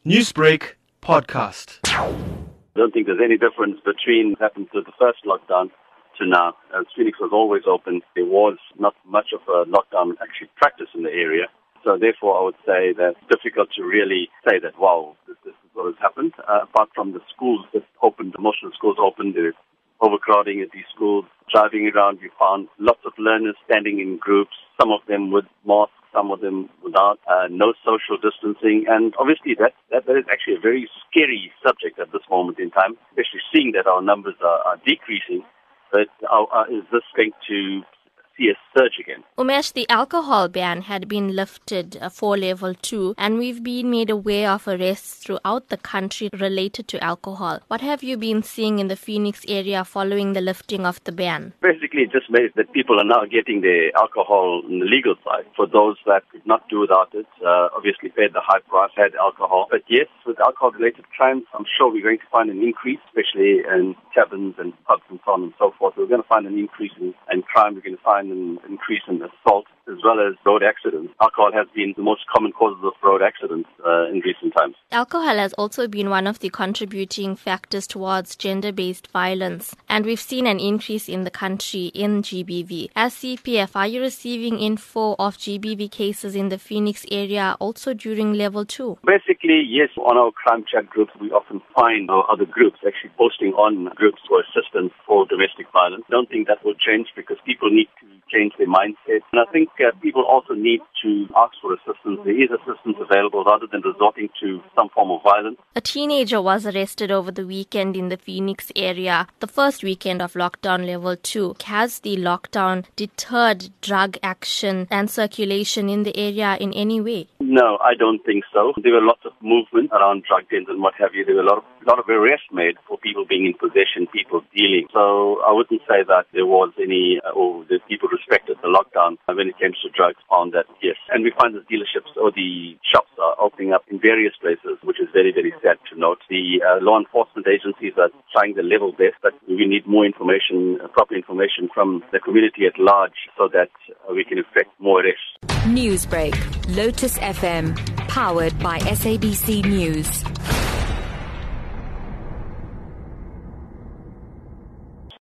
Newsbreak podcast. I don't think there's any difference between what happened to the first lockdown to now. As Phoenix was always open, there was not much of a lockdown actually practiced in the area. So therefore, I would say that it's difficult to really say that, wow, this, this is what has happened. Uh, apart from the schools that opened, the most of the schools opened, there's overcrowding at these schools. Driving around, we found lots of learners standing in groups, some of them with masks some of them without uh, no social distancing. And obviously, that, that, that is actually a very scary subject at this moment in time, especially seeing that our numbers are, are decreasing. But uh, uh, is this going to see a surge again. Umesh, the alcohol ban had been lifted uh, for level two, and we've been made aware of arrests throughout the country related to alcohol. What have you been seeing in the Phoenix area following the lifting of the ban? Basically, it just means that people are now getting their alcohol on the legal side. For those that could not do without it, uh, obviously paid the high price, had alcohol. But yes, with alcohol-related crimes, I'm sure we're going to find an increase, especially in taverns and pubs and so on and so forth. We're going to find an increase in, in crime. We're going to find an increase in assault as well as road accidents. Alcohol has been the most common causes of road accidents uh, in recent times. Alcohol has also been one of the contributing factors towards gender based violence, and we've seen an increase in the country in GBV. As CPF, are you receiving info of GBV cases in the Phoenix area also during level two? Basically, yes. On our crime chat groups, we often find our other groups actually posting on groups for assistance for domestic violence. I don't think that will change because people need to change their mindset. And I think uh, people also need to ask for assistance. There is assistance available rather than resorting to some form of violence. A teenager was arrested over the weekend in the Phoenix area, the first weekend of lockdown level 2. Has the lockdown deterred drug action and circulation in the area in any way? No, I don't think so. There were lots of movement around drug dens and what have you. There were a lot of, lot of arrests made for people being in possession, people dealing. So I wouldn't say that there was any, uh, or the people respected the lockdown when it came to drugs found that yes. And we find the dealerships or the shops are opening up in various places, which is very, very sad to note. The uh, law enforcement agencies are trying their level best, but we need more information, uh, proper information from the community at large so that uh, we can effect more arrests. Newsbreak, Lotus FM, powered by SABC News.